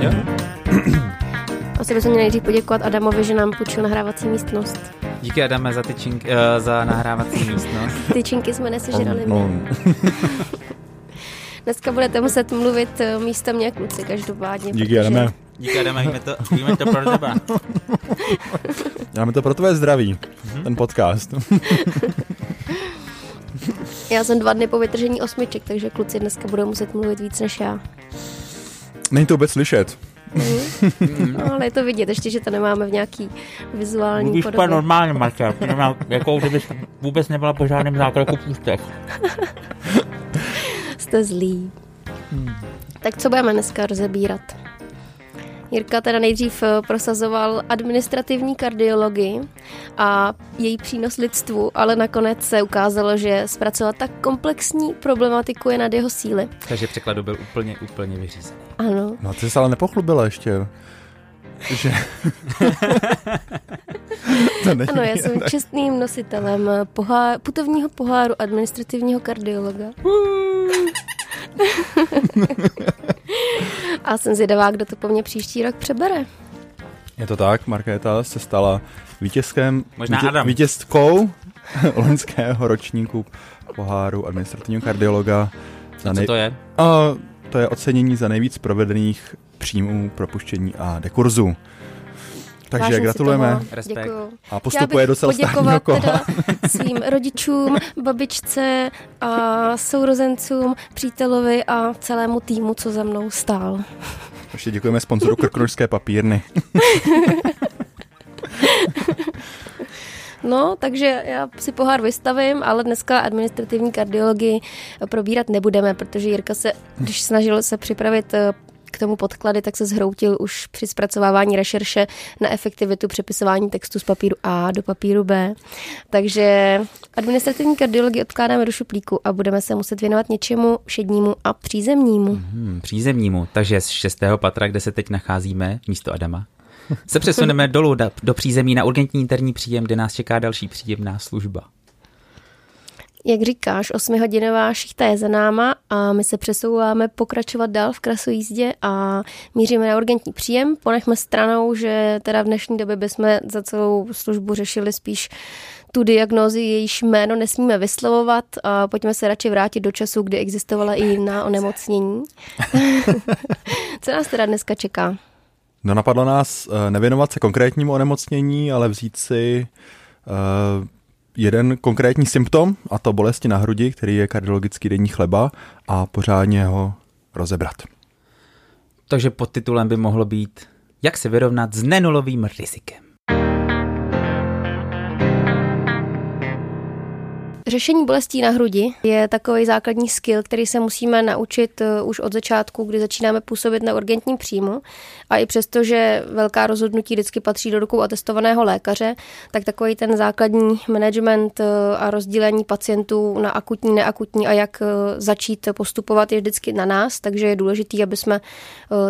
Jo? Asi bychom měli nejdřív poděkovat Adamovi, že nám půjčil nahrávací místnost. Díky Adame za, tyčink, uh, za nahrávací místnost. Tyčinky jsme nesežrali. No, Dneska budete muset mluvit eh, místo mě kluci každopádně. díky, protože Adame. Díky Adame, víme to, víme to pro tebe. Děláme to pro tvoje zdraví, ten podcast. Já jsem dva dny po vytržení osmiček, takže kluci dneska budou muset mluvit víc než já. Není to vůbec slyšet. No, ale je to vidět, ještě, že to nemáme v nějaký vizuální Mluvíš podobě. normálně, Marta. Nemám, jako kdybys vůbec nebyla po žádném zákroku v ústech. Jste zlý. Tak co budeme dneska rozebírat? Jirka teda nejdřív eh, prosazoval administrativní kardiologii a její přínos lidstvu, ale nakonec se ukázalo, že zpracovat tak komplexní problematiku je nad jeho síly. Takže překladu byl úplně, úplně vyřízený. Ano. No ty jsi se ale nepochlubila ještě. Že... to není. Ano, já jsem čestným nositelem pohá- putovního poháru administrativního kardiologa. A jsem zvědavá, kdo to po mně příští rok přebere. Je to tak, Markéta se stala vítězkem, Možná Adam. vítězkou loňského ročníku poháru administrativního kardiologa. Za Co to je? A to je ocenění za nejvíc provedených příjmů, propuštění a dekurzu. Takže Vážím gratulujeme. Respekt. Děkuju. a postupuje bych do celostátního poděkovat kola. teda svým rodičům, babičce a sourozencům, přítelovi a celému týmu, co za mnou stál. Ještě děkujeme sponzoru Krknožské papírny. No, takže já si pohár vystavím, ale dneska administrativní kardiologii probírat nebudeme, protože Jirka se, když snažil se připravit eh, k tomu podklady, tak se zhroutil už při zpracovávání rešerše na efektivitu přepisování textu z papíru A do papíru B. Takže administrativní kardiologii odkládáme do šuplíku a budeme se muset věnovat něčemu všednímu a přízemnímu. Hmm, přízemnímu. Takže z šestého patra, kde se teď nacházíme, místo Adama, se přesuneme dolů do, do přízemí na urgentní interní příjem, kde nás čeká další příjemná služba. Jak říkáš, osmihodinová šichta je za náma a my se přesouváme pokračovat dál v krasojízdě a míříme na urgentní příjem. Ponechme stranou, že teda v dnešní době bychom za celou službu řešili spíš tu diagnózi, jejíž jméno nesmíme vyslovovat a pojďme se radši vrátit do času, kdy existovala i jiná onemocnění. Co nás teda dneska čeká? No napadlo nás eh, nevěnovat se konkrétnímu onemocnění, ale vzít si uh, jeden konkrétní symptom, a to bolesti na hrudi, který je kardiologický denní chleba, a pořádně ho rozebrat. Takže pod titulem by mohlo být Jak se vyrovnat s nenulovým rizikem. Řešení bolestí na hrudi je takový základní skill, který se musíme naučit eh, už od začátku, kdy začínáme působit na urgentním příjmu. A i přesto, že velká rozhodnutí vždycky patří do rukou atestovaného lékaře, tak takový ten základní management eh, a rozdělení pacientů na akutní, neakutní a jak eh, začít postupovat je vždycky na nás, takže je důležité, aby jsme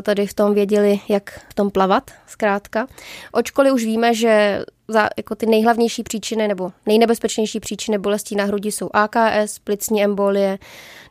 tady v tom věděli, jak v tom plavat, zkrátka. Očkoliv už víme, že za jako ty nejhlavnější příčiny nebo nejnebezpečnější příčiny bolestí na hrudi jsou AKS, plicní embolie,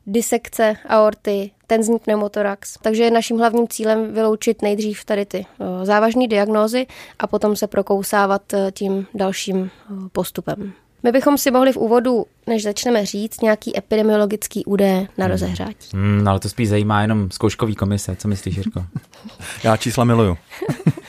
disekce aorty, tenzní pneumotorax. Takže je naším hlavním cílem vyloučit nejdřív tady ty eh, závažné diagnózy a potom se prokousávat eh, tím dalším eh, postupem. My bychom si mohli v úvodu, než začneme říct, nějaký epidemiologický údaje na rozehřátí. Hmm, no ale to spíš zajímá jenom zkouškový komise. Co myslíš, Jirko? Já čísla miluju.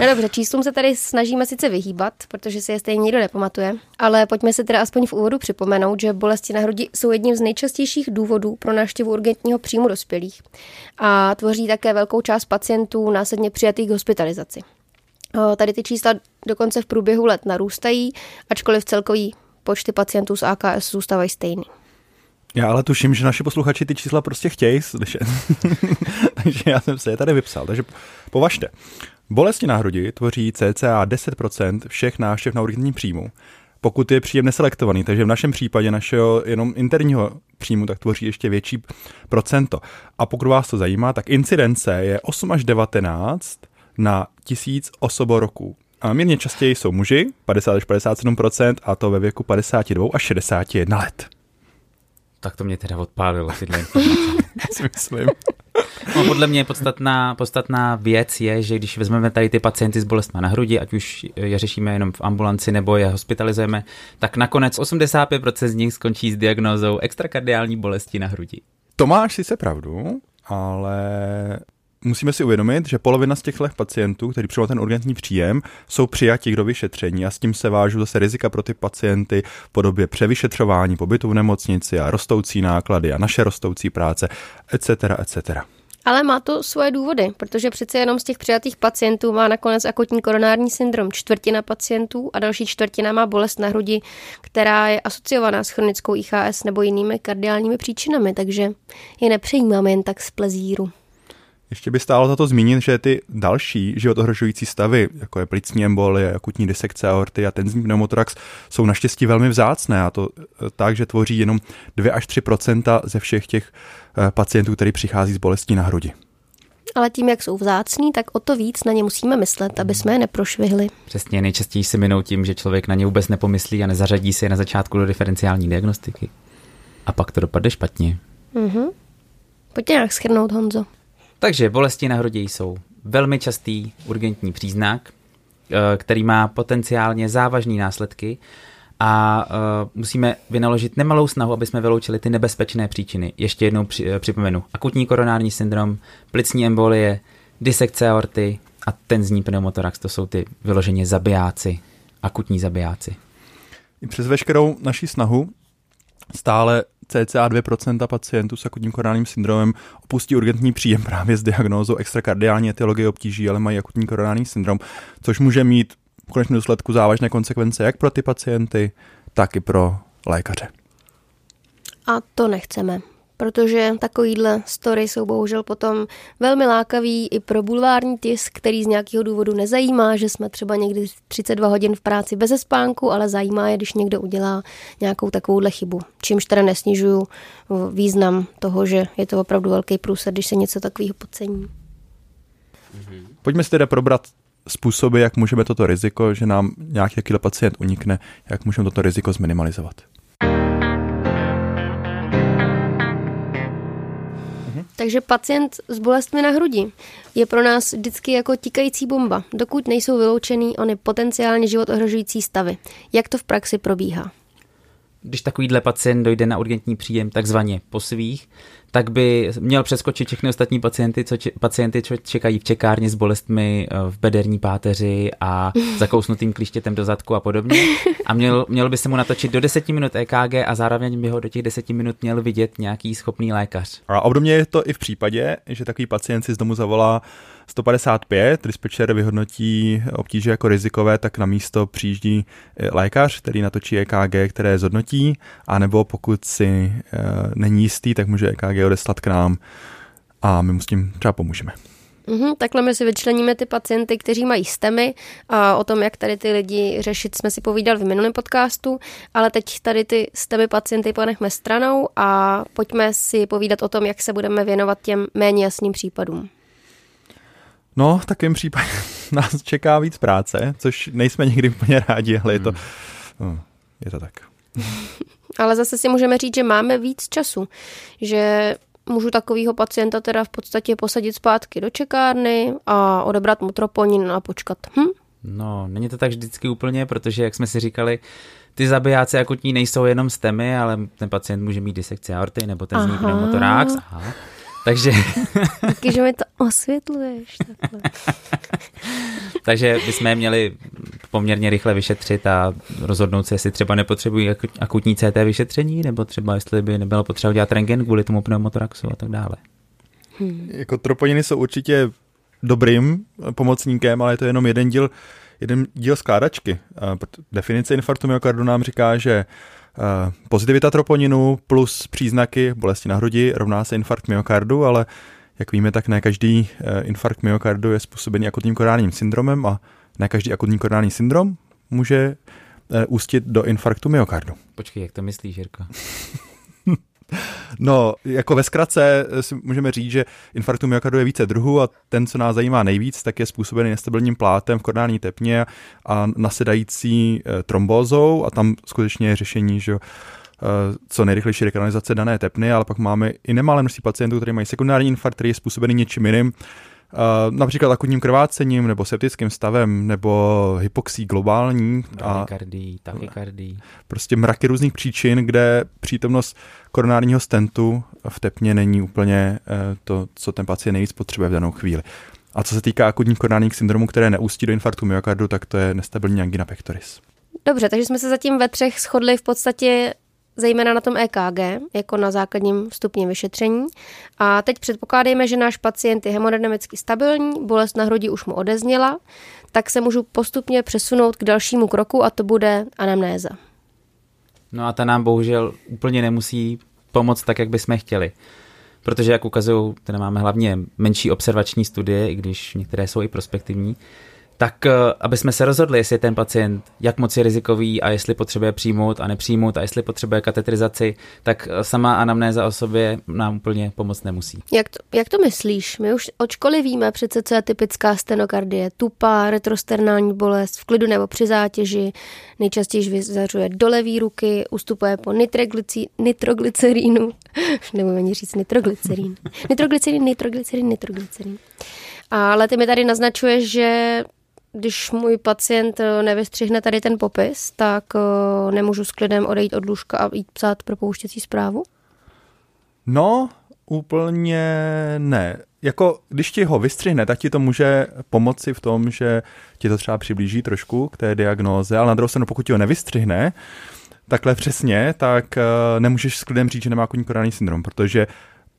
No dobře, číslům se tady snažíme sice vyhýbat, protože si je stejně nikdo nepamatuje, ale pojďme se teda aspoň v úvodu připomenout, že bolesti na hrudi jsou jedním z nejčastějších důvodů pro návštěvu urgentního příjmu dospělých a tvoří také velkou část pacientů následně přijatých k hospitalizaci. Tady ty čísla dokonce v průběhu let narůstají, ačkoliv celkový počty pacientů z AKS zůstávají stejný. Já ale tuším, že naši posluchači ty čísla prostě chtějí slyšet. Takže já jsem se je tady vypsal. Takže považte. Bolesti na hrudi tvoří cca 10% všech návštěv na urgentním příjmu. Pokud je příjem neselektovaný, takže v našem případě našeho jenom interního příjmu, tak tvoří ještě větší procento. A pokud vás to zajímá, tak incidence je 8 až 19 na tisíc osoboroků. A mírně častěji jsou muži, 50 až 57%, a to ve věku 52 až 61 let. Tak to mě teda odpálilo tyhle informace. si myslím. No, podle mě podstatná, podstatná věc je, že když vezmeme tady ty pacienty s bolestmi na hrudi, ať už je řešíme jenom v ambulanci nebo je hospitalizujeme, tak nakonec 85% z nich skončí s diagnózou extrakardiální bolesti na hrudi. To máš sice pravdu, ale musíme si uvědomit, že polovina z těchto pacientů, kteří přijmou ten urgentní příjem, jsou přijati do vyšetření a s tím se vážou zase rizika pro ty pacienty v podobě převyšetřování, pobytu v nemocnici a rostoucí náklady a naše rostoucí práce, etc., etc. Ale má to svoje důvody, protože přece jenom z těch přijatých pacientů má nakonec akutní koronární syndrom čtvrtina pacientů a další čtvrtina má bolest na hrudi, která je asociovaná s chronickou IHS nebo jinými kardiálními příčinami, takže je nepřejímáme jen tak z plezíru. Ještě by stálo za to zmínit, že ty další životohrožující stavy, jako je plicní embolie, akutní disekce aorty a tenzní pneumotorax, jsou naštěstí velmi vzácné a to eh, tak, že tvoří jenom 2 až 3% ze všech těch eh, pacientů, kteří přichází s bolestí na hrudi. Ale tím, jak jsou vzácní, tak o to víc na ně musíme myslet, aby jsme je neprošvihli. Přesně, nejčastěji se minou tím, že člověk na ně vůbec nepomyslí a nezařadí se na začátku do diferenciální diagnostiky. A pak to dopadne špatně. Mhm. Pojďte nějak schrnout, Honzo. Takže bolesti na hrudi jsou velmi častý urgentní příznak, eh, který má potenciálně závažné následky a uh, musíme vynaložit nemalou snahu, aby jsme vyloučili ty nebezpečné příčiny. Ještě jednou uh, připomenu. Akutní koronární syndrom, plicní embolie, disekce aorty a tenzní pneumotorax. To jsou ty vyloženě zabijáci, akutní zabijáci. I přes veškerou naší snahu stále cca 2% pacientů s akutním koronárním syndromem opustí urgentní příjem právě s diagnózou extrakardiální etiologie obtíží, ale mají akutní koronární syndrom, což může mít v konečném důsledku závažné konsekvence jak pro ty pacienty, tak i pro lékaře. A to nechceme protože takovýhle story jsou bohužel potom velmi lákavý i pro bulvární tisk, který z nějakého důvodu nezajímá, že jsme třeba někdy 32 hodin v práci bez spánku, ale zajímá je, když někdo udělá nějakou takovouhle chybu. Čímž teda nesnižuju význam toho, že je to opravdu velký průsad, když se něco takového podcení. Pojďme si teda probrat způsoby, jak můžeme toto riziko, že nám nějaký takový pacient unikne, jak můžeme toto riziko zminimalizovat. Takže pacient s bolestmi na hrudi je pro nás vždycky jako tikající bomba, dokud nejsou vyloučený ony potenciálně život ohrožující stavy. Jak to v praxi probíhá? Když takovýhle pacient dojde na urgentní příjem takzvaně po svých, tak by měl přeskočit všechny ostatní pacienty, co če, pacienty, co čekají v čekárně s bolestmi eh, v bederní páteři a zakousnutým klíštětem do zadku a podobně. A měl, měl by se mu natočit do 10 minut EKG a zároveň by ho do těch 10 minut měl vidět nějaký schopný lékař. A obdobně je to i v případě, že takový pacient si z domu zavolá 155, dispečer vyhodnotí obtíže jako rizikové, tak na místo přijíždí eh, lékař, který natočí EKG, které zhodnotí, anebo pokud si e, není jistý, tak může EKG odeslat k nám a my mu s tím třeba pomůžeme. Mm-hmm, takhle my si vyčleníme ty pacienty, kteří mají STEMy a o tom, jak tady ty lidi řešit, jsme si povídali v minulém podcastu, ale teď tady ty STEMy pacienty ponechme stranou a pojďme si povídat o tom, jak se budeme věnovat těm méně jasným případům. No, v takovém případě nás čeká víc práce, což nejsme nikdy úplně rádi, ale je to, hmm. no, je to tak. ale zase si můžeme říct, že máme víc času, že můžu takového pacienta teda v podstatě posadit zpátky do čekárny a odebrat mu troponin a počkat. Hm? No, není to tak vždycky úplně, protože jak jsme si říkali, ty zabijáci akutní nejsou jenom stemy, ale ten pacient může mít disekci aorty nebo ten zní pneumotoráx. Aha. Takže... Díky, že mi to osvětluješ. Takže bychom je měli poměrně rychle vyšetřit a rozhodnout se, jestli třeba nepotřebují akutní CT vyšetření, nebo třeba jestli by nebylo potřeba dělat rengen kvůli tomu pneumotoraxu a tak dále. Hmm. Jako troponiny jsou určitě dobrým pomocníkem, ale je to jenom jeden díl, jeden díl skládačky. Definice infarktu myokardu nám říká, že pozitivita troponinu plus příznaky bolesti na hrudi rovná se infarkt myokardu, ale jak víme, tak ne každý eh, infarkt myokardu je způsobený akutním koronárním syndromem a ne každý akutní koronární syndrom může eh, ústit do infarktu myokardu. Počkej, jak to myslíš, Jirko? No, jako ve zkratce si můžeme říct, že infarktu myokardu je více druhů a ten, co nás zajímá nejvíc, tak je způsobený nestabilním plátem v koronární tepně a nasedající trombózou a tam skutečně je řešení, že co nejrychlejší rekanalizace dané tepny, ale pak máme i nemalé množství pacientů, kteří mají sekundární infarkt, který je způsobený něčím jiným, Uh, například akutním krvácením, nebo septickým stavem, nebo hypoxí globální. Tachykardii, tachykardii. Prostě mraky různých příčin, kde přítomnost koronárního stentu v tepně není úplně uh, to, co ten pacient nejvíc potřebuje v danou chvíli. A co se týká akutních koronárních syndromů, které neústí do infarktu myokardu, tak to je nestabilní angina pectoris. Dobře, takže jsme se zatím ve třech shodli v podstatě zejména na tom EKG, jako na základním stupni vyšetření. A teď předpokládejme, že náš pacient je hemodynamicky stabilní, bolest na hrudi už mu odezněla, tak se můžu postupně přesunout k dalšímu kroku a to bude anamnéza. No a ta nám bohužel úplně nemusí pomoct tak, jak bychom chtěli. Protože, jak ukazují, teda máme hlavně menší observační studie, i když některé jsou i prospektivní, tak eh, aby jsme se rozhodli, jestli je ten pacient jak moc je rizikový a jestli potřebuje přijmout a nepřijmout a jestli potřebuje katetrizaci, tak eh, sama anamnéza o sobě nám úplně pomoct nemusí. Jak to, jak to myslíš? My už od školy víme přece, co je typická stenokardie. Tupá, retrosternální bolest, v klidu nebo při zátěži, nejčastěji vyzařuje do levý ruky, ustupuje po nitroglycerínu, nebo ani říct nitroglycerín. Nitroglycerín, nitroglycerín, nitroglycerín. Ale ty mi tady naznačuješ, že když můj pacient eh, nevystřihne tady ten popis, tak eh, nemůžu s klidem odejít od lůžka a jít psát propouštěcí zprávu? No, úplně ne. Jako, když ti ho vystřihne, tak ti to může pomoci v tom, že ti to třeba přiblíží trošku k té diagnóze, ale na druhou stranu, pokud ti ho nevystřihne, takhle přesně, tak uh, nemůžeš s klidem říct, že nemá koronární syndrom, protože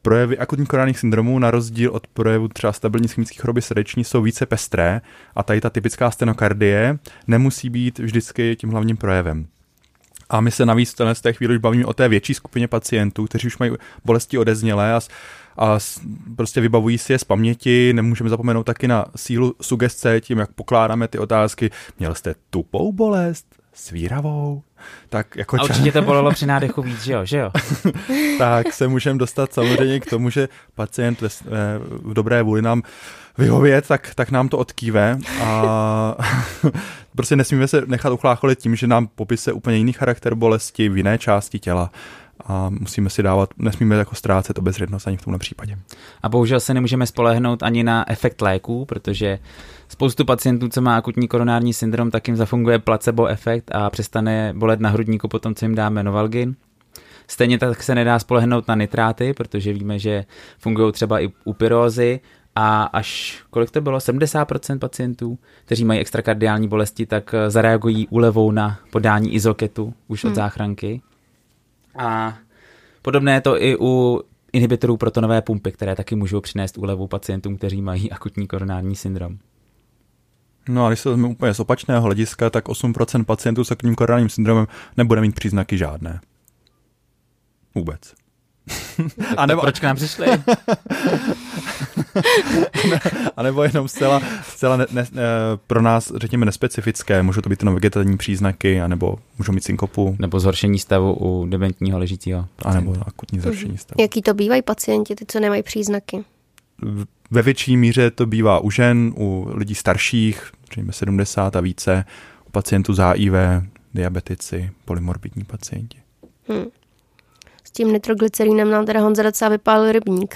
Projevy akutních koronárních syndromů na rozdíl od projevu třeba stabilní chemické choroby srdeční jsou více pestré a tady ta typická stenokardie nemusí být vždycky tím hlavním projevem. A my se navíc v té chvíli už bavíme o té větší skupině pacientů, kteří už mají bolesti odeznělé a, a prostě vybavují si je z paměti. Nemůžeme zapomenout taky na sílu sugestce, tím, jak pokládáme ty otázky. Měl jste tupou bolest? Svíravou? tak jako a určitě to bolelo při nádechu víc, že jo? Že jo? tak se můžeme dostat samozřejmě k tomu, že pacient v, v dobré vůli nám vyhovět, tak, tak nám to odkýve a prostě nesmíme se nechat uchlácholit tím, že nám popise úplně jiný charakter bolesti v jiné části těla a musíme si dávat, nesmíme jako ztrácet obezřetnost ani v tomhle případě. A bohužel se nemůžeme spolehnout ani na efekt léků, protože spoustu pacientů, co má akutní koronární syndrom, tak jim zafunguje placebo efekt a přestane bolet na hrudníku potom, co jim dáme Novalgin. Stejně tak se nedá spolehnout na nitráty, protože víme, že fungují třeba i u pyrózy a až, kolik to bylo, 70% pacientů, kteří mají extrakardiální bolesti, tak zareagují úlevou na podání izoketu už od hmm. záchranky. A podobné je to i u inhibitorů protonové pumpy, které taky můžou přinést úlevu pacientům, kteří mají akutní koronární syndrom. No a když se vezmeme úplně z opačného hlediska, tak 8% pacientů s akutním koronárním syndromem nebude mít příznaky žádné. Vůbec. a nebo... proč k nám přišli? a nebo jenom zcela, zcela ne, ne, pro nás, řekněme, nespecifické. Můžou to být jenom vegetativní příznaky, anebo můžou mít synkopu. Nebo zhoršení stavu u dementního ležícího. A nebo akutní zhoršení stavu. Jaký to bývají pacienti, ty, co nemají příznaky? Ve větší míře to bývá u žen, u lidí starších, řekněme 70 a více, u pacientů z HIV, diabetici, polymorbidní pacienti. Hmm. S tím nitroglycerínem nám teda Honza docela vypálil rybník.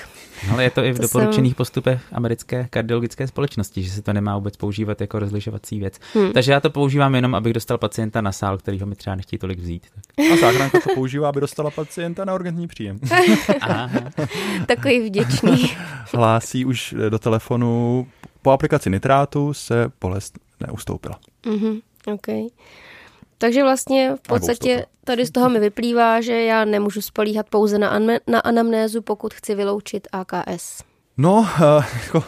Ale je to i v to doporučených jsem... postupech americké kardiologické společnosti, že se to nemá vůbec používat jako rozlišovací věc. Hmm. Takže já to používám jenom, abych dostal pacienta na sál, který ho mi třeba nechtějí tolik vzít. Tak. A záchranka to používá, aby dostala pacienta na urgentní příjem. Takový vděčný. Hlásí už do telefonu, po aplikaci nitrátu se bolest neustoupila. Mm-hmm, okay. Takže vlastně v podstatě tady z toho mi vyplývá, že já nemůžu spolíhat pouze na, an- na anamnézu, pokud chci vyloučit AKS. No, eh, jako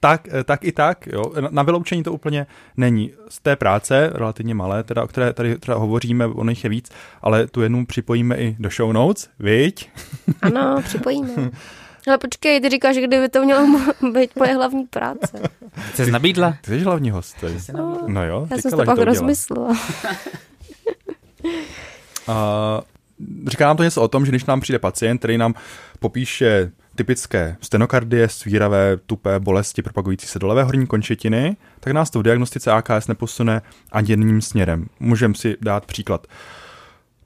tak, eh, tak i tak. Jo. Na vyloučení to úplně není. Z té práce, relativně malé, teda, o které tady teda hovoříme, ono jich je víc, ale tu jednu připojíme i do show notes, viď? Ano, připojíme. Ale počkej, ty říkáš, že kdyby to mělo být moje hlavní práce. Jsi nabídla? Ty jsi hlavní host. No, no jo. Já jsem to pak rozmyslela. uh, říká nám to něco o tom, že když nám přijde pacient, který nám popíše typické stenokardie, svíravé, tupé bolesti propagující se do levé horní končetiny, tak nás to v diagnostice AKS neposune ani jedním směrem. Můžeme si dát příklad.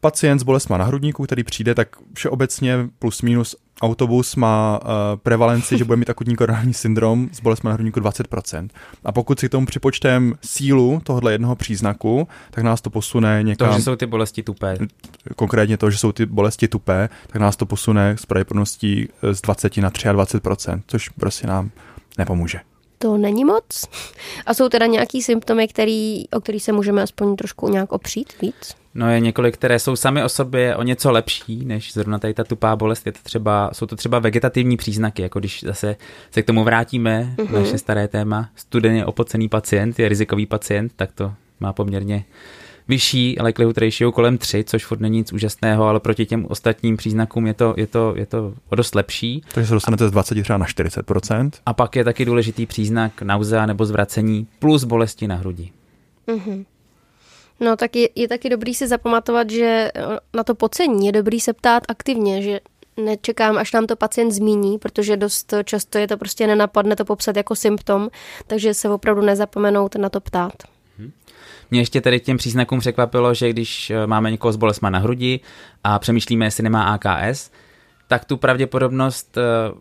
pacient s bolestma na hrudníku, který přijde, tak všeobecně plus minus autobus má uh, prevalenci, že bude mít akutní koronální syndrom s bolestmi na hrudníku 20%. A pokud si k tomu připočtem sílu tohohle jednoho příznaku, tak nás to posune někam... To, že jsou ty bolesti tupé. Konkrétně to, že jsou ty bolesti tupé, tak nás to posune s pravděpodobností z 20 na 23%, což prostě nám nepomůže. To není moc. A jsou teda nějaký symptomy, který, o který se můžeme aspoň trošku nějak opřít víc? No je několik, které jsou sami o sobě o něco lepší, než zrovna tady ta tupá bolest. Je to třeba, jsou to třeba vegetativní příznaky, jako když zase se k tomu vrátíme, uh-huh. naše staré téma, studeně opocený pacient je rizikový pacient, tak to má poměrně vyšší likelihood ratio kolem 3, což furt není nic úžasného, ale proti těm ostatním příznakům je to, je to, je to o dost lepší. Takže se dostanete z 20 třeba na 40%. A pak je taky důležitý příznak nauzea nebo zvracení plus bolesti na hrudi. Uh-huh. No tak je, je taky dobrý si zapamatovat, že eh, na to pocení je dobrý se ptát aktivně, že nečekám, až nám to pacient zmíní, protože dost často je to prostě nenapadne to popsat jako symptom, takže se opravdu nezapomenout na to ptát. Mě ještě tady těm příznakům překvapilo, že když eh, máme někoho s bolestma na hrudi a přemýšlíme, jestli nemá AKS, tak tu pravděpodobnost, eh,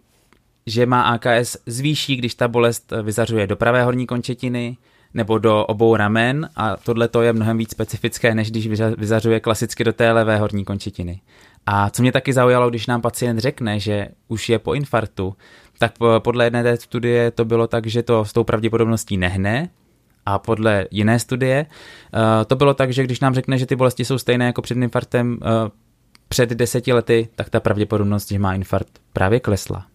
že má AKS zvýší, když ta bolest vyzařuje do pravé horní končetiny, nebo do obou ramen a tohle to je mnohem víc specifické, než když vyzařuje klasicky do té levé horní končetiny. A co mě taky zaujalo, když nám pacient řekne, že už je po infarktu, tak podle jedné té studie to bylo tak, že to s tou pravděpodobností nehne, a podle jiné studie eh, to bylo tak, že když nám řekne, že ty bolesti jsou stejné jako před infarktem eh, před deseti lety, tak ta pravděpodobnost, že má infarkt, právě klesla.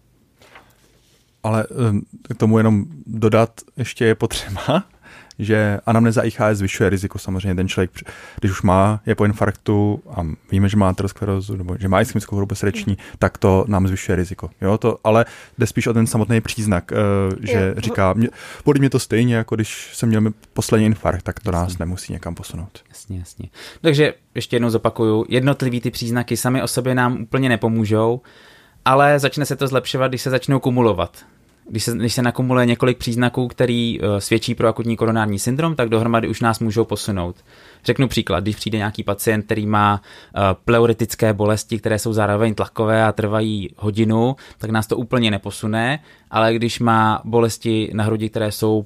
Ale eh, k tomu jenom dodat ještě je potřeba, že anamneza IHS zvyšuje riziko samozřejmě. Ten člověk, když už má, je po infarktu a víme, že má aterosklerózu nebo že má ischemickou chorobu srdeční, mm. tak to nám zvyšuje riziko. Jo, to, ale jde spíš o ten samotný příznak, uh, že jo. říká, mě, bolí mě to stejně, jako když jsem měl poslední infarkt, tak to nás jasně. nemusí někam posunout. Jasně, jasně. Takže ještě jednou zopakuju, jednotlivý ty příznaky sami o sobě nám úplně nepomůžou, ale začne se to zlepšovat, když se začnou kumulovat když se, když se nakumuluje několik příznaků, který uh, svědčí pro akutní koronární syndrom, tak dohromady už nás můžou posunout. Řeknu příklad, když přijde nějaký pacient, který má uh, pleuritické bolesti, které jsou zároveň tlakové a trvají hodinu, tak nás to úplně neposune, ale když má bolesti na hrudi, které jsou uh,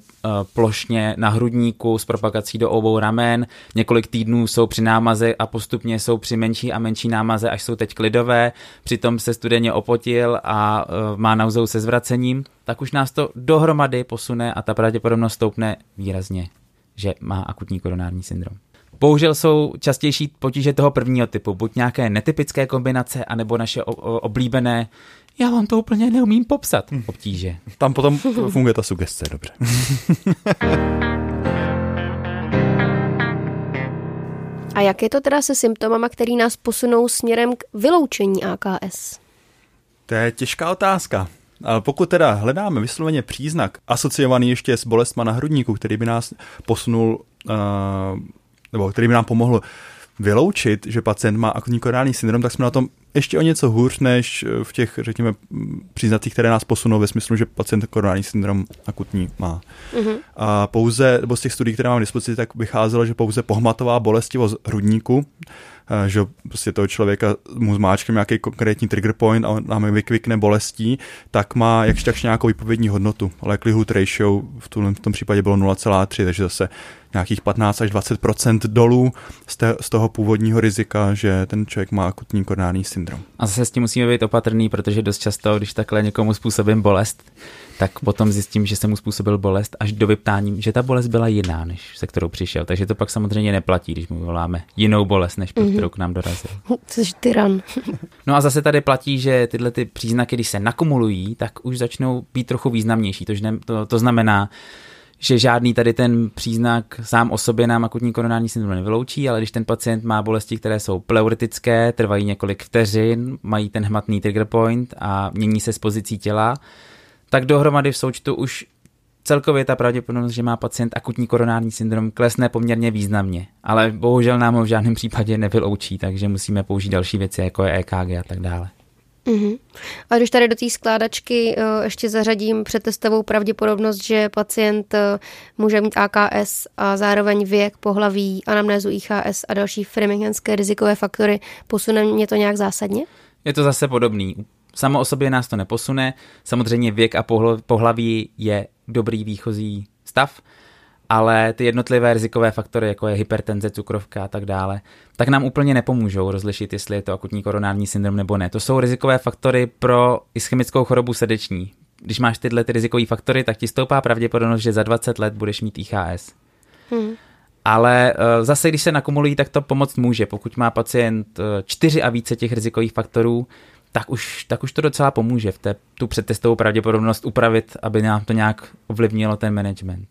plošně na hrudníku s propagací do obou ramen, několik týdnů jsou při námaze a postupně jsou při menší a menší námaze, až jsou teď klidové, přitom se studeně opotil a uh, má nauzou se zvracením, tak už nás to dohromady posune a ta pravděpodobnost stoupne výrazně, že má akutní koronární syndrom. Bohužel jsou častější potíže toho prvního typu, buď nějaké netypické kombinace, anebo naše oblíbené já vám to úplně neumím popsat. Hm. Obtíže. Tam potom funguje ta sugestce, dobře. A jak je to teda se symptomama, který nás posunou směrem k vyloučení AKS? To je těžká otázka. Ale pokud teda hledáme vysloveně příznak asociovaný ještě s bolestma na hrudníku, který by nás posunul, uh, nebo který by nám pomohl vyloučit, že pacient má akutní koronární syndrom, tak jsme na tom ještě o něco hůř než v těch, řekněme, příznacích, které nás posunou ve smyslu, že pacient koronární syndrom akutní má. Mm-hmm. A pouze, nebo z těch studií, které mám k dispozici, tak vycházelo, že pouze pohmatová bolestivost hrudníku že prostě toho člověka mu zmáčkne nějaký konkrétní trigger point a on nám vykvikne bolestí, tak má jakž takž nějakou výpovědní hodnotu. Likelihood ratio v, tom, v tom případě bylo 0,3, takže zase nějakých 15 až 20% dolů z, te, z toho původního rizika, že ten člověk má akutní koronární syndrom. A zase s tím musíme být opatrný, protože dost často, když takhle někomu způsobím bolest, tak potom zjistím, že jsem mu způsobil bolest až do vyptání, že ta bolest byla jiná, než se kterou přišel. Takže to pak samozřejmě neplatí, když mu voláme jinou bolest, než pro mhm. kterou k nám dorazil. Jsi tyran. no a zase tady platí, že tyhle ty příznaky, když se nakumulují, tak už začnou být trochu významnější. To, to, to znamená, že žádný tady ten příznak sám o sobě nám akutní koronární syndrom nevyloučí, ale když ten pacient má bolesti, které jsou pleuritické, trvají několik vteřin, mají ten hmatný trigger point a mění se z pozicí těla, tak dohromady v součtu už celkově ta pravděpodobnost, že má pacient akutní koronární syndrom, klesne poměrně významně. Ale bohužel nám ho v žádném případě nevyloučí, takže musíme použít další věci, jako je EKG a tak dále. Uh-huh. A když tady do té skládačky uh, ještě zařadím přetestovou pravděpodobnost, že pacient uh, může mít AKS a zároveň věk, pohlaví, anamnézu IHS a další framinghenské rizikové faktory, posune mě to nějak zásadně? Je to zase podobný. Samo o sobě nás to neposune. Samozřejmě věk a pohlaví je dobrý výchozí stav, ale ty jednotlivé rizikové faktory, jako je hypertenze, cukrovka a tak dále, tak nám úplně nepomůžou rozlišit, jestli je to akutní koronární syndrom nebo ne. To jsou rizikové faktory pro ischemickou chorobu srdeční. Když máš tyhle ty rizikové faktory, tak ti stoupá pravděpodobnost, že za 20 let budeš mít IHS. Hmm. Ale uh, zase, když se nakumulují, tak to pomoct může. Pokud má pacient uh, čtyři a více těch rizikových faktorů, tak už, tak už to docela pomůže v té, tu předtestovou pravděpodobnost upravit, aby nám to nějak ovlivnilo ten management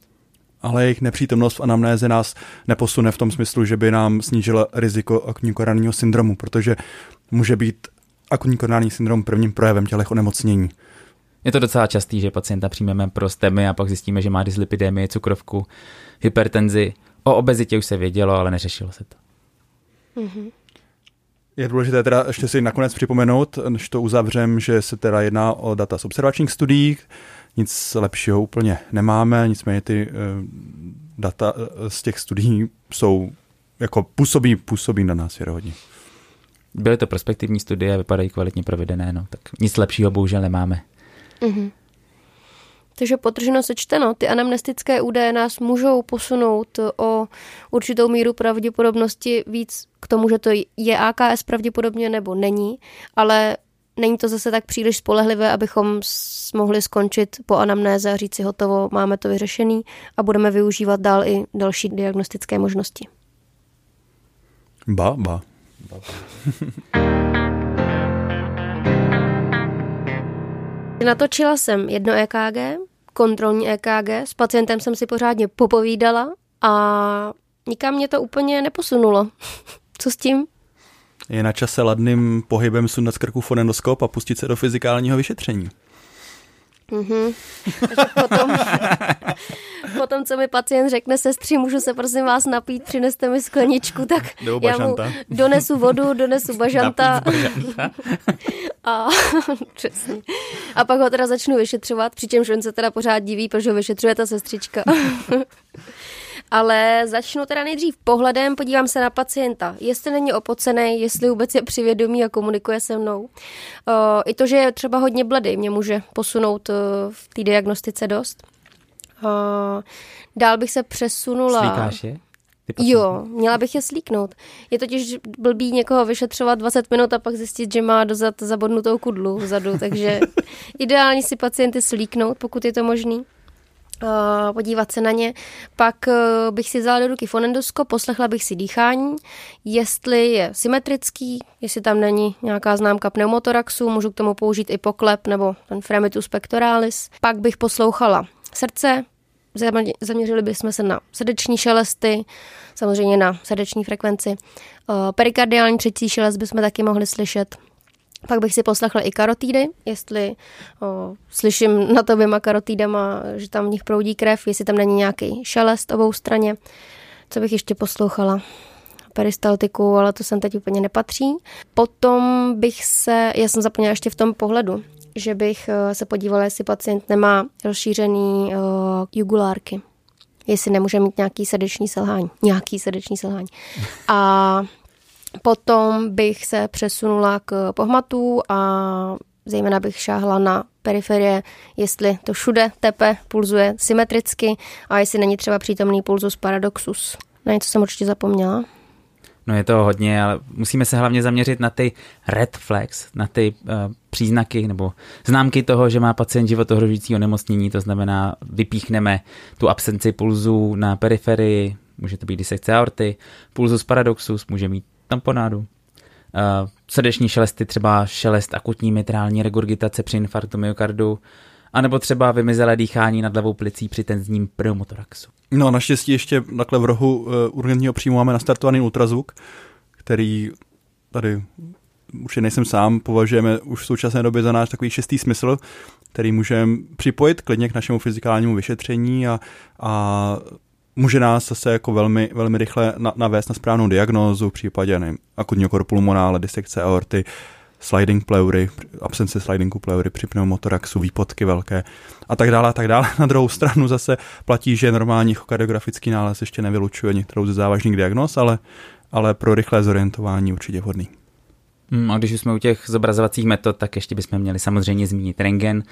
ale jejich nepřítomnost v anamnéze nás neposune v tom smyslu, že by nám snížila riziko akutní koronárního syndromu, protože může být akutní koronární syndrom prvním projevem tělech onemocnění. Je to docela častý, že pacienta přijmeme pro stemy a pak zjistíme, že má dyslipidemii, cukrovku, hypertenzi. O obezitě už se vědělo, ale neřešilo se to. Mm-hmm. Je důležité teda ještě si nakonec připomenout, než to uzavřem, že se teda jedná o data z observačních studií, nic lepšího úplně nemáme, nicméně ty uh, data uh, z těch studií jsou jako působí, působí na nás věrohodně. Byly to prospektivní studie, vypadají kvalitně provedené, no, tak nic lepšího bohužel nemáme. Mm-hmm. Takže potrženo sečteno, ty anamnestické údaje nás můžou posunout o určitou míru pravděpodobnosti víc k tomu, že to je AKS pravděpodobně nebo není, ale není to zase tak příliš spolehlivé, abychom mohli skončit po anamnéze a říct si hotovo, máme to vyřešený a budeme využívat dál i další diagnostické možnosti. Ba, ba. ba, ba. Natočila jsem jedno EKG, kontrolní EKG, s pacientem jsem si pořádně popovídala a nikam mě to úplně neposunulo. Co s tím? Je na čase ladným pohybem sundat z krku fonendoskop a pustit se do fyzikálního vyšetření. Mm-hmm. potom, potom, co mi pacient řekne, sestři, můžu se prosím vás napít, přineste mi skleničku, tak já mu donesu vodu, donesu bažanta. bažanta. a, přesně. a pak ho teda začnu vyšetřovat, přičemž on se teda pořád diví, proč ho vyšetřuje ta sestřička. Ale začnu teda nejdřív pohledem, podívám se na pacienta, jestli není opocený, jestli vůbec je přivědomý a komunikuje se mnou. Uh, I to, že je třeba hodně bledý, mě může posunout uh, v té diagnostice dost. Uh, dál bych se přesunula. Slíkáš je? Jo, měla bych je slíknout. Je totiž blbý někoho vyšetřovat 20 minut a pak zjistit, že má dozad zabodnutou kudlu vzadu, takže ideální si pacienty slíknout, pokud je to možný. Eh, podívat se na ně. Pak eh, bych si vzala do ruky fonendoskop, poslechla bych si dýchání, jestli je symetrický, jestli tam není nějaká známka pneumotoraxu, můžu k tomu použít i poklep nebo ten fremitus pectoralis. Pak bych poslouchala srdce, zaměřili bychom se na srdeční šelesty, samozřejmě na srdeční frekvenci. Eh, perikardiální třetí šelest bychom taky mohli slyšet. Pak bych si poslechla i karotídy, jestli o, slyším na oběma karotýdama, že tam v nich proudí krev, jestli tam není nějaký šelest obou straně. Co bych ještě poslouchala? peristaltiku, ale to sem teď úplně nepatří. Potom bych se, já jsem zapomněla ještě v tom pohledu, že bych e, se podívala, jestli pacient nemá rozšířený uh, jugulárky. Jestli nemůže mít nějaký srdeční selhání. Nějaký srdeční selhání. A Potom bych se přesunula k pohmatu a zejména bych šáhla na periferie, jestli to všude tepe, pulzuje symetricky a jestli není třeba přítomný pulzus paradoxus. Na něco jsem určitě zapomněla. No je to hodně, ale musíme se hlavně zaměřit na ty red flags, na ty uh, příznaky nebo známky toho, že má pacient životohrožující onemocnění, to znamená vypíchneme tu absenci pulzu na periferii, může to být disekce aorty, pulzus paradoxus, může mít tamponádu. Uh, srdeční šelesty, třeba šelest akutní mitrální regurgitace při infarktu myokardu, anebo třeba vymizelé dýchání nad levou plicí při tenzním pneumotoraxu. No naštěstí ještě takhle v rohu uh, urgentního příjmu máme nastartovaný ultrazvuk, který tady určitě nejsem sám, považujeme už v současné době za náš takový šestý smysl, který můžeme připojit klidně k našemu fyzikálnímu vyšetření a, a může nás zase jako velmi, velmi rychle navést na správnou diagnózu v případě nevím, akutního korpulmonále, disekce aorty, sliding pleury, absence slidingu pleury při pneumotoraxu, výpotky velké a tak dále a tak dále. Na druhou stranu zase platí, že normální kardiografický nález ještě nevylučuje některou ze závažných diagnóz, ale, ale pro rychlé zorientování určitě vhodný. Hmm, a když už jsme u těch zobrazovacích metod, tak ještě bychom měli samozřejmě zmínit rengen.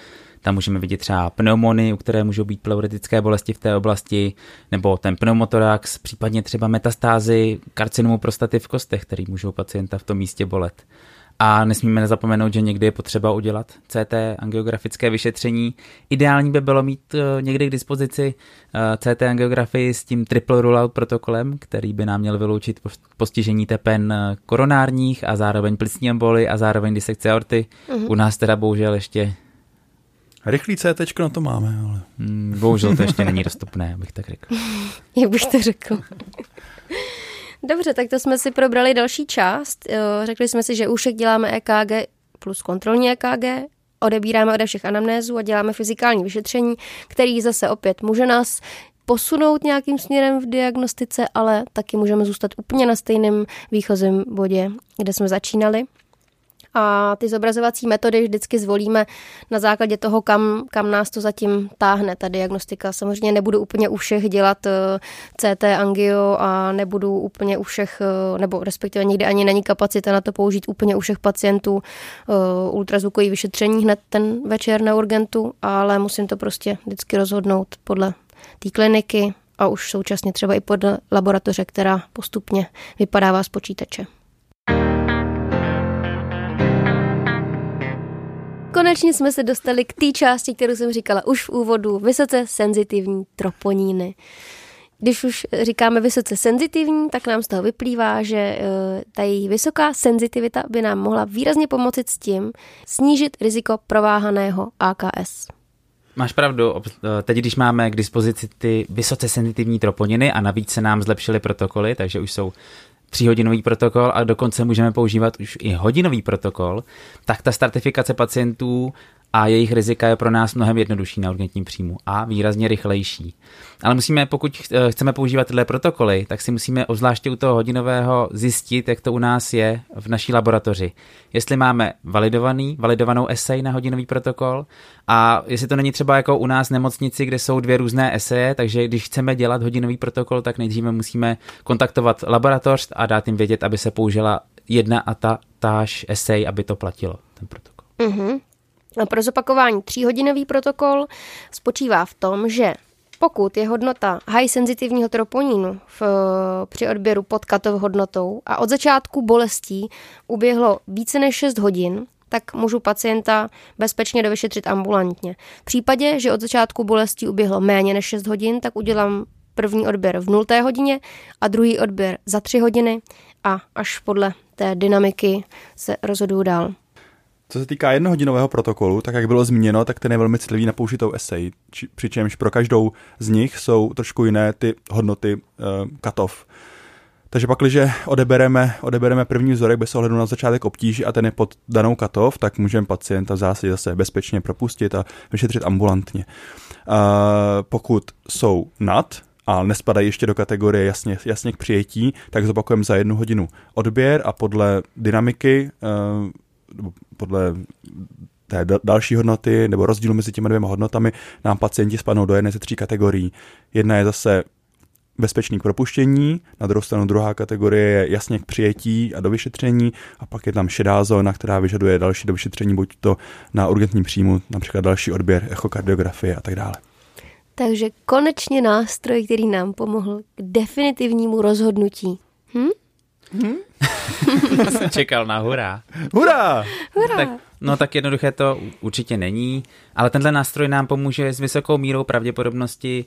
Tam můžeme vidět třeba pneumony, u které můžou být pleuretické bolesti v té oblasti, nebo ten pneumotorax, případně třeba metastázy karcinomu prostaty v kostech, který můžou pacienta v tom místě bolet. A nesmíme nezapomenout, že někdy je potřeba udělat CT angiografické vyšetření. Ideální by bylo mít eh, někdy k dispozici eh, CT angiografii s tím triple rollout protokolem, který by nám měl vyloučit postižení tepen eh, koronárních a zároveň plicní emboly a zároveň disekce aorty. Mm-hmm. U nás teda bohužel ještě Rychlý CT na to máme, ale... Mm, bohužel to ještě není dostupné, abych tak řekl. Jak bych to řekl? Dobře, tak to jsme si probrali další část. Řekli jsme si, že úšek děláme EKG plus kontrolní EKG, odebíráme ode všech anamnézů a děláme fyzikální vyšetření, který zase opět může nás posunout nějakým směrem v diagnostice, ale taky můžeme zůstat úplně na stejném výchozím bodě, kde jsme začínali a ty zobrazovací metody vždycky zvolíme na základě toho, kam, kam nás to zatím táhne, ta diagnostika. Samozřejmě nebudu úplně u všech dělat eh, CT angio a nebudu úplně u všech, eh, nebo respektive někdy ani není kapacita na to použít úplně u všech pacientů eh, ultrazvukový vyšetření hned ten večer na urgentu, ale musím to prostě vždycky rozhodnout podle té kliniky a už současně třeba i podle laboratoře, která postupně vypadává z počítače. Konečně jsme se dostali k té části, kterou jsem říkala už v úvodu, vysoce senzitivní troponíny. Když už říkáme vysoce senzitivní, tak nám z toho vyplývá, že eh, ta její vysoká senzitivita by nám mohla výrazně pomoci s tím snížit riziko prováhaného AKS. Máš pravdu, eh, teď když máme k dispozici ty vysoce senzitivní troponiny a navíc se nám zlepšily protokoly, takže už jsou tříhodinový protokol a dokonce můžeme používat už i hodinový protokol, tak ta stratifikace pacientů a jejich rizika je pro nás mnohem jednodušší na urgentním příjmu a výrazně rychlejší. Ale musíme, pokud eh, chceme používat tyhle protokoly, tak si musíme obzvláště u toho hodinového zjistit, jak to u nás je v naší laboratoři. Jestli máme validovaný, validovanou esej na hodinový protokol a jestli to není třeba jako u nás v nemocnici, kde jsou dvě různé eseje, takže když chceme dělat hodinový protokol, tak nejdříve musíme kontaktovat laboratoř a dát jim vědět, aby se použila jedna a ta táž esej, aby to platilo, ten protokol. Mm-hmm. Pro zopakování tříhodinový protokol spočívá v tom, že pokud je hodnota high senzitivního troponínu v, při odběru pod katov hodnotou a od začátku bolestí uběhlo více než 6 hodin, tak můžu pacienta bezpečně dovyšetřit ambulantně. V případě, že od začátku bolestí uběhlo méně než 6 hodin, tak udělám první odběr v 0. hodině a druhý odběr za 3 hodiny a až podle té dynamiky se rozhoduju dál. Co se týká jednohodinového protokolu, tak jak bylo zmíněno, tak ten je velmi citlivý na použitou esej, či, přičemž pro každou z nich jsou trošku jiné ty hodnoty uh, katov. Takže pak, když odebereme, odebereme první vzorek bez ohledu na začátek obtíží a ten je pod danou katov, tak můžeme pacienta v zásadě zase bezpečně propustit a vyšetřit ambulantně. Uh, pokud jsou nad, a nespadají ještě do kategorie jasně, jasně k přijetí, tak zopakujeme za jednu hodinu odběr a podle dynamiky uh, podle té další hodnoty nebo rozdílu mezi těmi dvěma hodnotami nám pacienti spadnou do jedné ze tří kategorií. Jedna je zase bezpečný k propuštění, na druhou stranu druhá kategorie je jasně k přijetí a do vyšetření a pak je tam šedá zóna, která vyžaduje další do vyšetření, buď to na urgentním příjmu, například další odběr echokardiografie a tak dále. Takže konečně nástroj, který nám pomohl k definitivnímu rozhodnutí. Hm? Hmm? jsem čekal na hurá. Hurá! hurá! Tak, no tak jednoduché to určitě není, ale tenhle nástroj nám pomůže s vysokou mírou pravděpodobnosti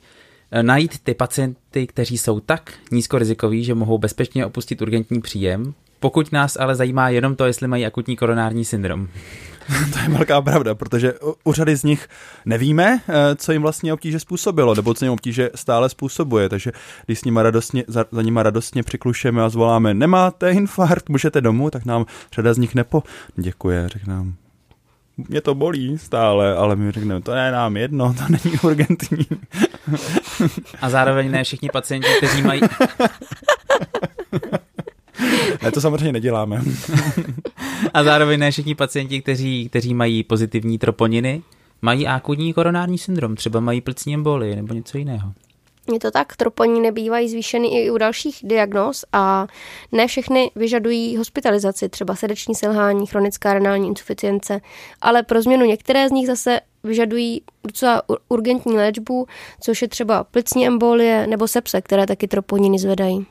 eh, najít ty pacienty, kteří jsou tak nízkorizikoví, že mohou bezpečně opustit urgentní příjem, pokud nás ale zajímá jenom to, jestli mají akutní koronární syndrom. to je velká pravda, protože u řady z nich nevíme, eh, co jim vlastně obtíže způsobilo, nebo co jim obtíže stále způsobuje, takže když s nima radostně, za, za nima radostně přiklušeme a zvoláme, nemáte infarkt, můžete domů, tak nám řada z nich nepo děkuje, řekne nám, mě to bolí stále, ale my řekneme, to je nám jedno, to není urgentní. A zároveň ne všichni pacienti, kteří mají... ne, to samozřejmě neděláme. A zároveň ne všichni pacienti, kteří, kteří mají pozitivní troponiny, mají akutní koronární syndrom, třeba mají plicní embolie nebo něco jiného. Je to tak, troponiny bývají zvýšeny i u dalších diagnóz a ne všechny vyžadují hospitalizaci, třeba srdeční selhání, chronická renální insuficience, ale pro změnu některé z nich zase vyžadují docela urgentní léčbu, což je třeba plicní embolie nebo sepse, které taky troponiny zvedají.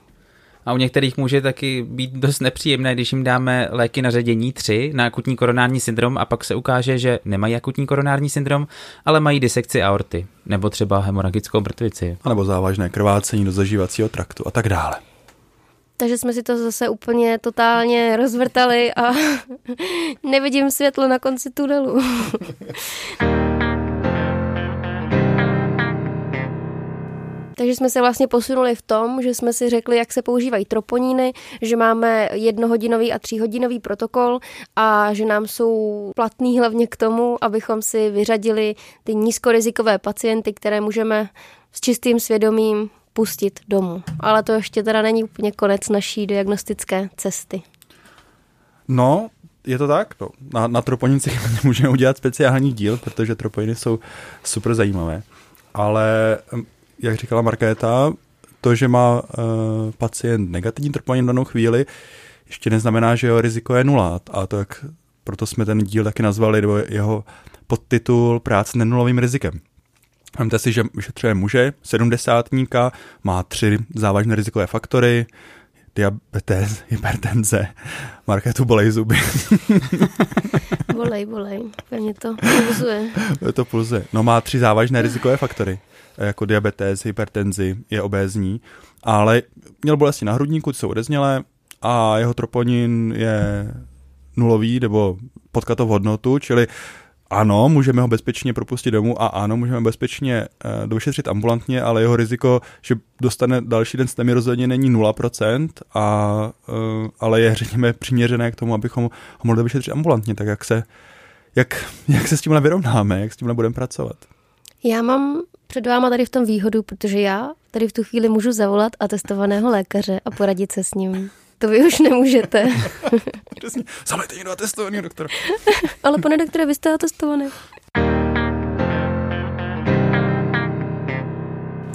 A u některých může taky být dost nepříjemné, když jim dáme léky na ředění 3 na akutní koronární syndrom a pak se ukáže, že nemají akutní koronární syndrom, ale mají disekci aorty nebo třeba hemoragickou mrtvici. A nebo závažné krvácení do zažívacího traktu a tak dále. Takže jsme si to zase úplně totálně rozvrtali a nevidím světlo na konci tunelu. Takže jsme se vlastně posunuli v tom, že jsme si řekli, jak se používají troponíny, že máme jednohodinový a tříhodinový protokol a že nám jsou platný hlavně k tomu, abychom si vyřadili ty nízkorizikové pacienty, které můžeme s čistým svědomím pustit domů. Ale to ještě teda není úplně konec naší diagnostické cesty. No, je to tak? No, na, na troponinci můžeme udělat speciální díl, protože troponiny jsou super zajímavé. Ale jak říkala Markéta, to, že má uh, pacient negativní troponin v danou chvíli, ještě neznamená, že jeho riziko je nula. A to, jak proto jsme ten díl taky nazvali, nebo jeho podtitul Práce nenulovým rizikem. Vemte si, že vyšetřuje muže, sedmdesátníka, má tři závažné rizikové faktory, diabetes, hypertenze, marketu bolej zuby. bolej, bolej, pevně to pulzuje. to pulzuje. No má tři závažné rizikové faktory, jako diabetes, hypertenzi, je obézní, ale měl bolesti na hrudníku, jsou odeznělé a jeho troponin je nulový nebo podkatou hodnotu, čili ano, můžeme ho bezpečně propustit domů a ano, můžeme bezpečně uh, došetřit ambulantně, ale jeho riziko, že dostane další den STEMI rozhodně není 0%, a, uh, ale je, řekněme, přiměřené k tomu, abychom ho mohli vyšetřit ambulantně, tak jak se, jak, jak se s tímhle vyrovnáme, jak s tímhle budeme pracovat. Já mám před váma tady v tom výhodu, protože já tady v tu chvíli můžu zavolat atestovaného lékaře a poradit se s ním. To vy už nemůžete. Přesně. Zavolejte někdo atestovaný doktor. Ale pane doktore, vy jste atestovaný.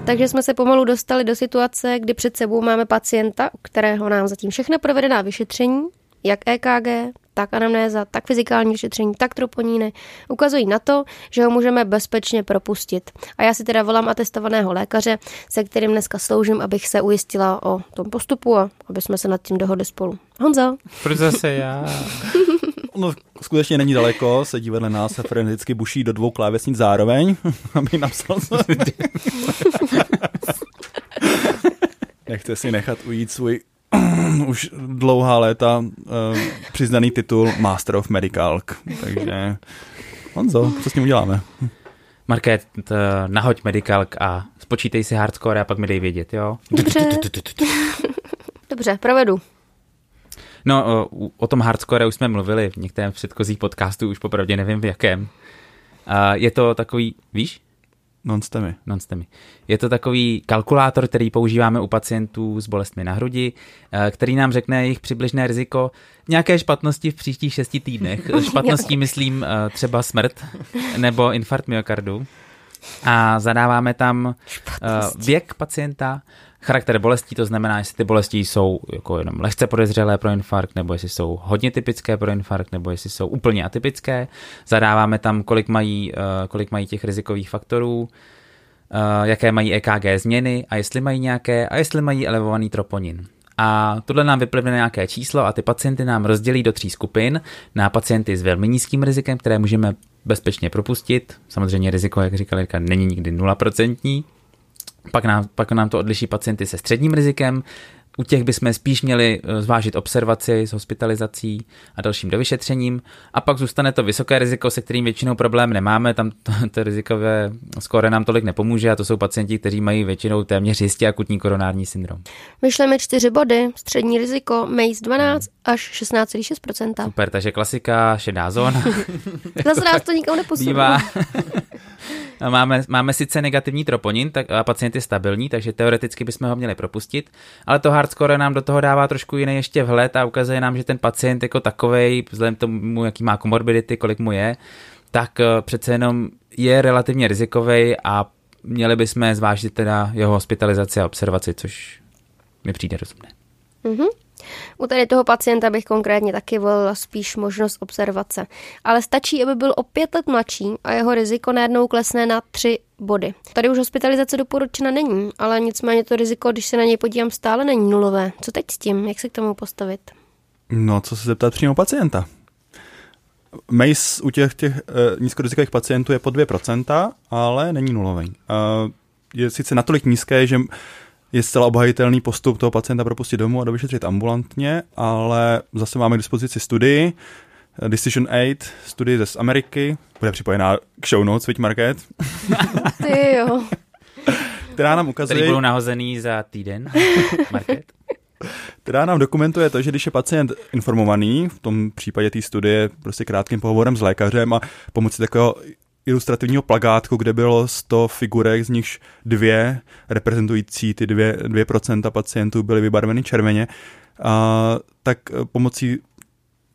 Takže jsme se pomalu dostali do situace, kdy před sebou máme pacienta, u kterého nám zatím všechno provedená vyšetření, jak EKG, tak anamnéza, tak fyzikální vyšetření, tak troponíny ukazují na to, že ho můžeme bezpečně propustit. A já si teda volám atestovaného lékaře, se kterým dneska sloužím, abych se ujistila o tom postupu a aby jsme se nad tím dohodli spolu. Honzo. Proč zase já? No, skutečně není daleko, sedí vedle nás a freneticky buší do dvou klávesnic zároveň, aby napsal Nechce si nechat ujít svůj už dlouhá léta uh, přiznaný titul Master of Medical. Takže Honzo, co s tím uděláme? Market, nahoď Medicalk a spočítej si hardcore a pak mi dej vědět, jo? Dobře. Dobře, provedu. No, o, o tom hardcore už jsme mluvili v některém předchozích podcastů, už popravdě nevím v jakém. Uh, je to takový, víš? Non-STEMy. Non-STEMy. Je to takový kalkulátor, který používáme u pacientů s bolestmi na hrudi, eh, který nám řekne jejich přibližné riziko nějaké špatnosti v příštích šesti týdnech. Špatností myslím eh, třeba smrt nebo infarkt myokardu. A zadáváme tam Špatnosti. věk pacienta, charakter bolestí, to znamená, jestli ty bolesti jsou jako jenom lehce podezřelé pro infarkt, nebo jestli jsou hodně typické pro infarkt, nebo jestli jsou úplně atypické. Zadáváme tam, kolik mají, uh, kolik mají těch rizikových faktorů, uh, jaké mají EKG změny a jestli mají nějaké, a jestli mají elevovaný troponin. A tohle nám vyplivne nějaké číslo a ty pacienty nám rozdělí do tří skupin na pacienty s velmi nízkým rizikem, které můžeme bezpečně propustit. Samozřejmě riziko, jak říkal Jirka, není nikdy 0%, pak nám, pak nám to odliší pacienty se středním rizikem, u těch bychom spíš měli eh, zvážit observaci s hospitalizací a dalším dovyšetřením. A pak zůstane to vysoké riziko, se kterým většinou problém nemáme, tam to, to rizikové skóre nám tolik nepomůže a to jsou pacienti, kteří mají většinou téměř jistě akutní koronární syndrom. Vyšleme čtyři body, střední riziko MACE 12 až 16,6%. Super, takže klasika, šedá zóna. Zase nás to nikam neposunou. Máme, máme sice negativní troponin, tak, a pacient je stabilní, takže teoreticky bychom ho měli propustit, ale to hardscore nám do toho dává trošku jiný ještě vhled a ukazuje nám, že ten pacient jako takovej, vzhledem tomu, jaký má komorbidity, kolik mu je, tak eh, přece jenom je relativně rizikový a měli bychom zvážit teda jeho hospitalizaci a observaci, což mi přijde rozumné. Mm-hmm. U tady toho pacienta bych konkrétně taky volila spíš možnost observace. Ale stačí, aby byl o pět let mladší a jeho riziko najednou klesne na tři body. Tady už hospitalizace doporučena není, ale nicméně to riziko, když se na něj podívám, stále není nulové. Co teď s tím? Jak se k tomu postavit? No, co se zeptat přímo pacienta? MACE u těch, těch uh, nízkorizikových pacientů je po 2%, ale není nulový. Uh, je sice natolik nízké, že je zcela obhajitelný postup toho pacienta propustit domů a dovyšetřit ambulantně, ale zase máme k dispozici studii, Decision Aid, studii z Ameriky, bude připojená k show notes, Switch Market. Ty jo. která nám ukazuje... Který budou nahozený za týden, Market. která nám dokumentuje to, že když je pacient informovaný, v tom případě té studie prostě krátkým pohovorem s lékařem a pomocí takového ilustrativního plagátku, kde bylo 100 figurek, z nichž dvě reprezentující ty dvě, dvě procenta pacientů byly vybarveny červeně, a, tak pomocí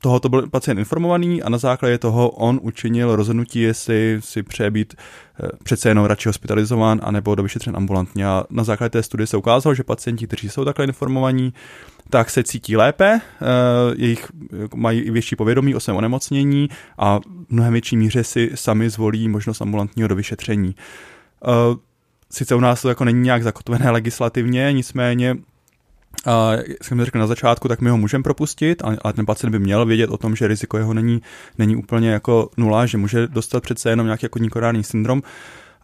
tohoto byl pacient informovaný a na základě toho on učinil rozhodnutí, jestli si přeje být eh, přece jenom radši hospitalizován anebo do vyšetřen ambulantně. A na základě té studie se ukázalo, že pacienti, kteří jsou takhle informovaní, tak se cítí lépe, eh, jejich mají i větší povědomí o svém onemocnění a v mnohem větší míře si sami zvolí možnost ambulantního do vyšetření. Eh, sice u nás to jako není nějak zakotvené legislativně, nicméně a jak jsem řekl na začátku, tak my ho můžeme propustit, ale ten pacient by měl vědět o tom, že riziko jeho není, není úplně jako nula, že může dostat přece jenom nějaký jako nikorární syndrom.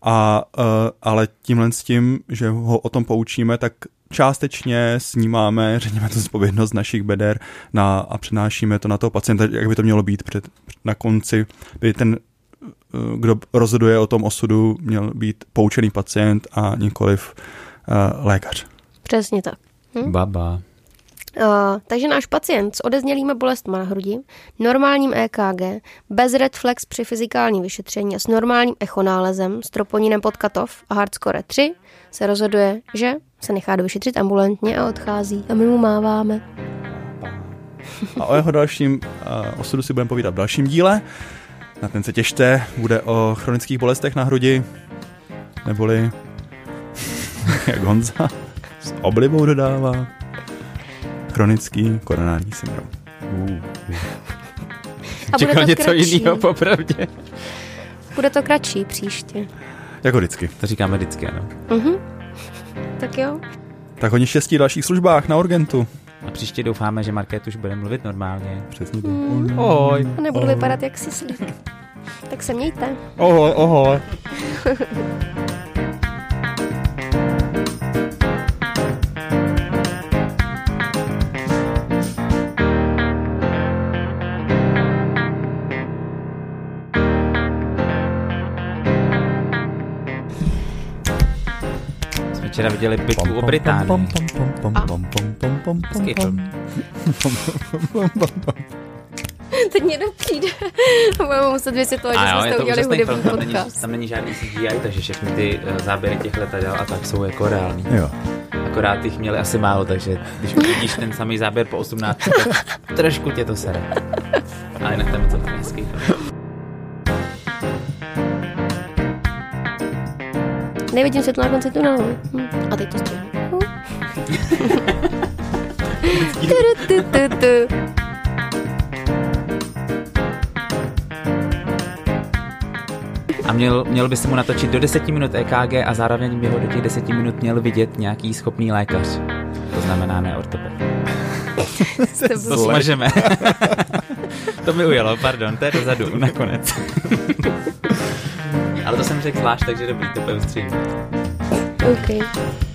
A, uh, ale tímhle s tím, že ho o tom poučíme, tak částečně snímáme, řekněme to zpovědnost našich beder na, a přenášíme to na toho pacienta, jak by to mělo být před, na konci, by ten kdo rozhoduje o tom osudu, měl být poučený pacient a nikoliv uh, lékař. Přesně tak. Hm? Baba. Uh, takže náš pacient s odeznělými bolestmi na hrudi, normálním EKG, bez red flex při fyzikálním vyšetření a s normálním echonálezem, s troponinem pod katov a hardscore 3 se rozhoduje, že se nechá dovyšetřit ambulantně a odchází. A my mu máváme. A o jeho dalším uh, osudu si budeme povídat v dalším díle. Na ten se těšte, bude o chronických bolestech na hrudi, neboli jak Honza s oblibou dodává chronický koronární syndrom. Uh. A Čekal něco jiného popravdě. Bude to kratší příště. Jako vždycky. To říkáme vždycky, ano. Uh-huh. Tak jo. Tak hodně štěstí v dalších službách na Urgentu. A příště doufáme, že Market už bude mluvit normálně. Přesně to. Mm. Ohoj. A nebudu ohoj. vypadat jak sislík. tak se mějte. Ohoj, ohoj. včera viděli bitvu o Británii. Teď někdo přijde. Budeme muset vysvětlovat, že jsme to udělali hudební podcast. Tam není, tam není žádný CGI, takže všechny ty uh, záběry těch letadel a tak jsou jako reální. Jo. Akorát jich měli asi málo, takže když uvidíš ten samý záběr po 18, tak trošku tě to sere. Ale jinak tam je to tam hezký. Nevidím světlo na konci tunelu. Hm. A teď to střihnu. A měl, měl by se mu natočit do 10 minut EKG a zároveň by ho do těch 10 minut měl vidět nějaký schopný lékař. To znamená ne ortoped. to smažeme. to mi ujelo, pardon, to je dozadu, nakonec. Ale to jsem řekl zvlášť, takže dobrý, to bude ustřihnout. Okay.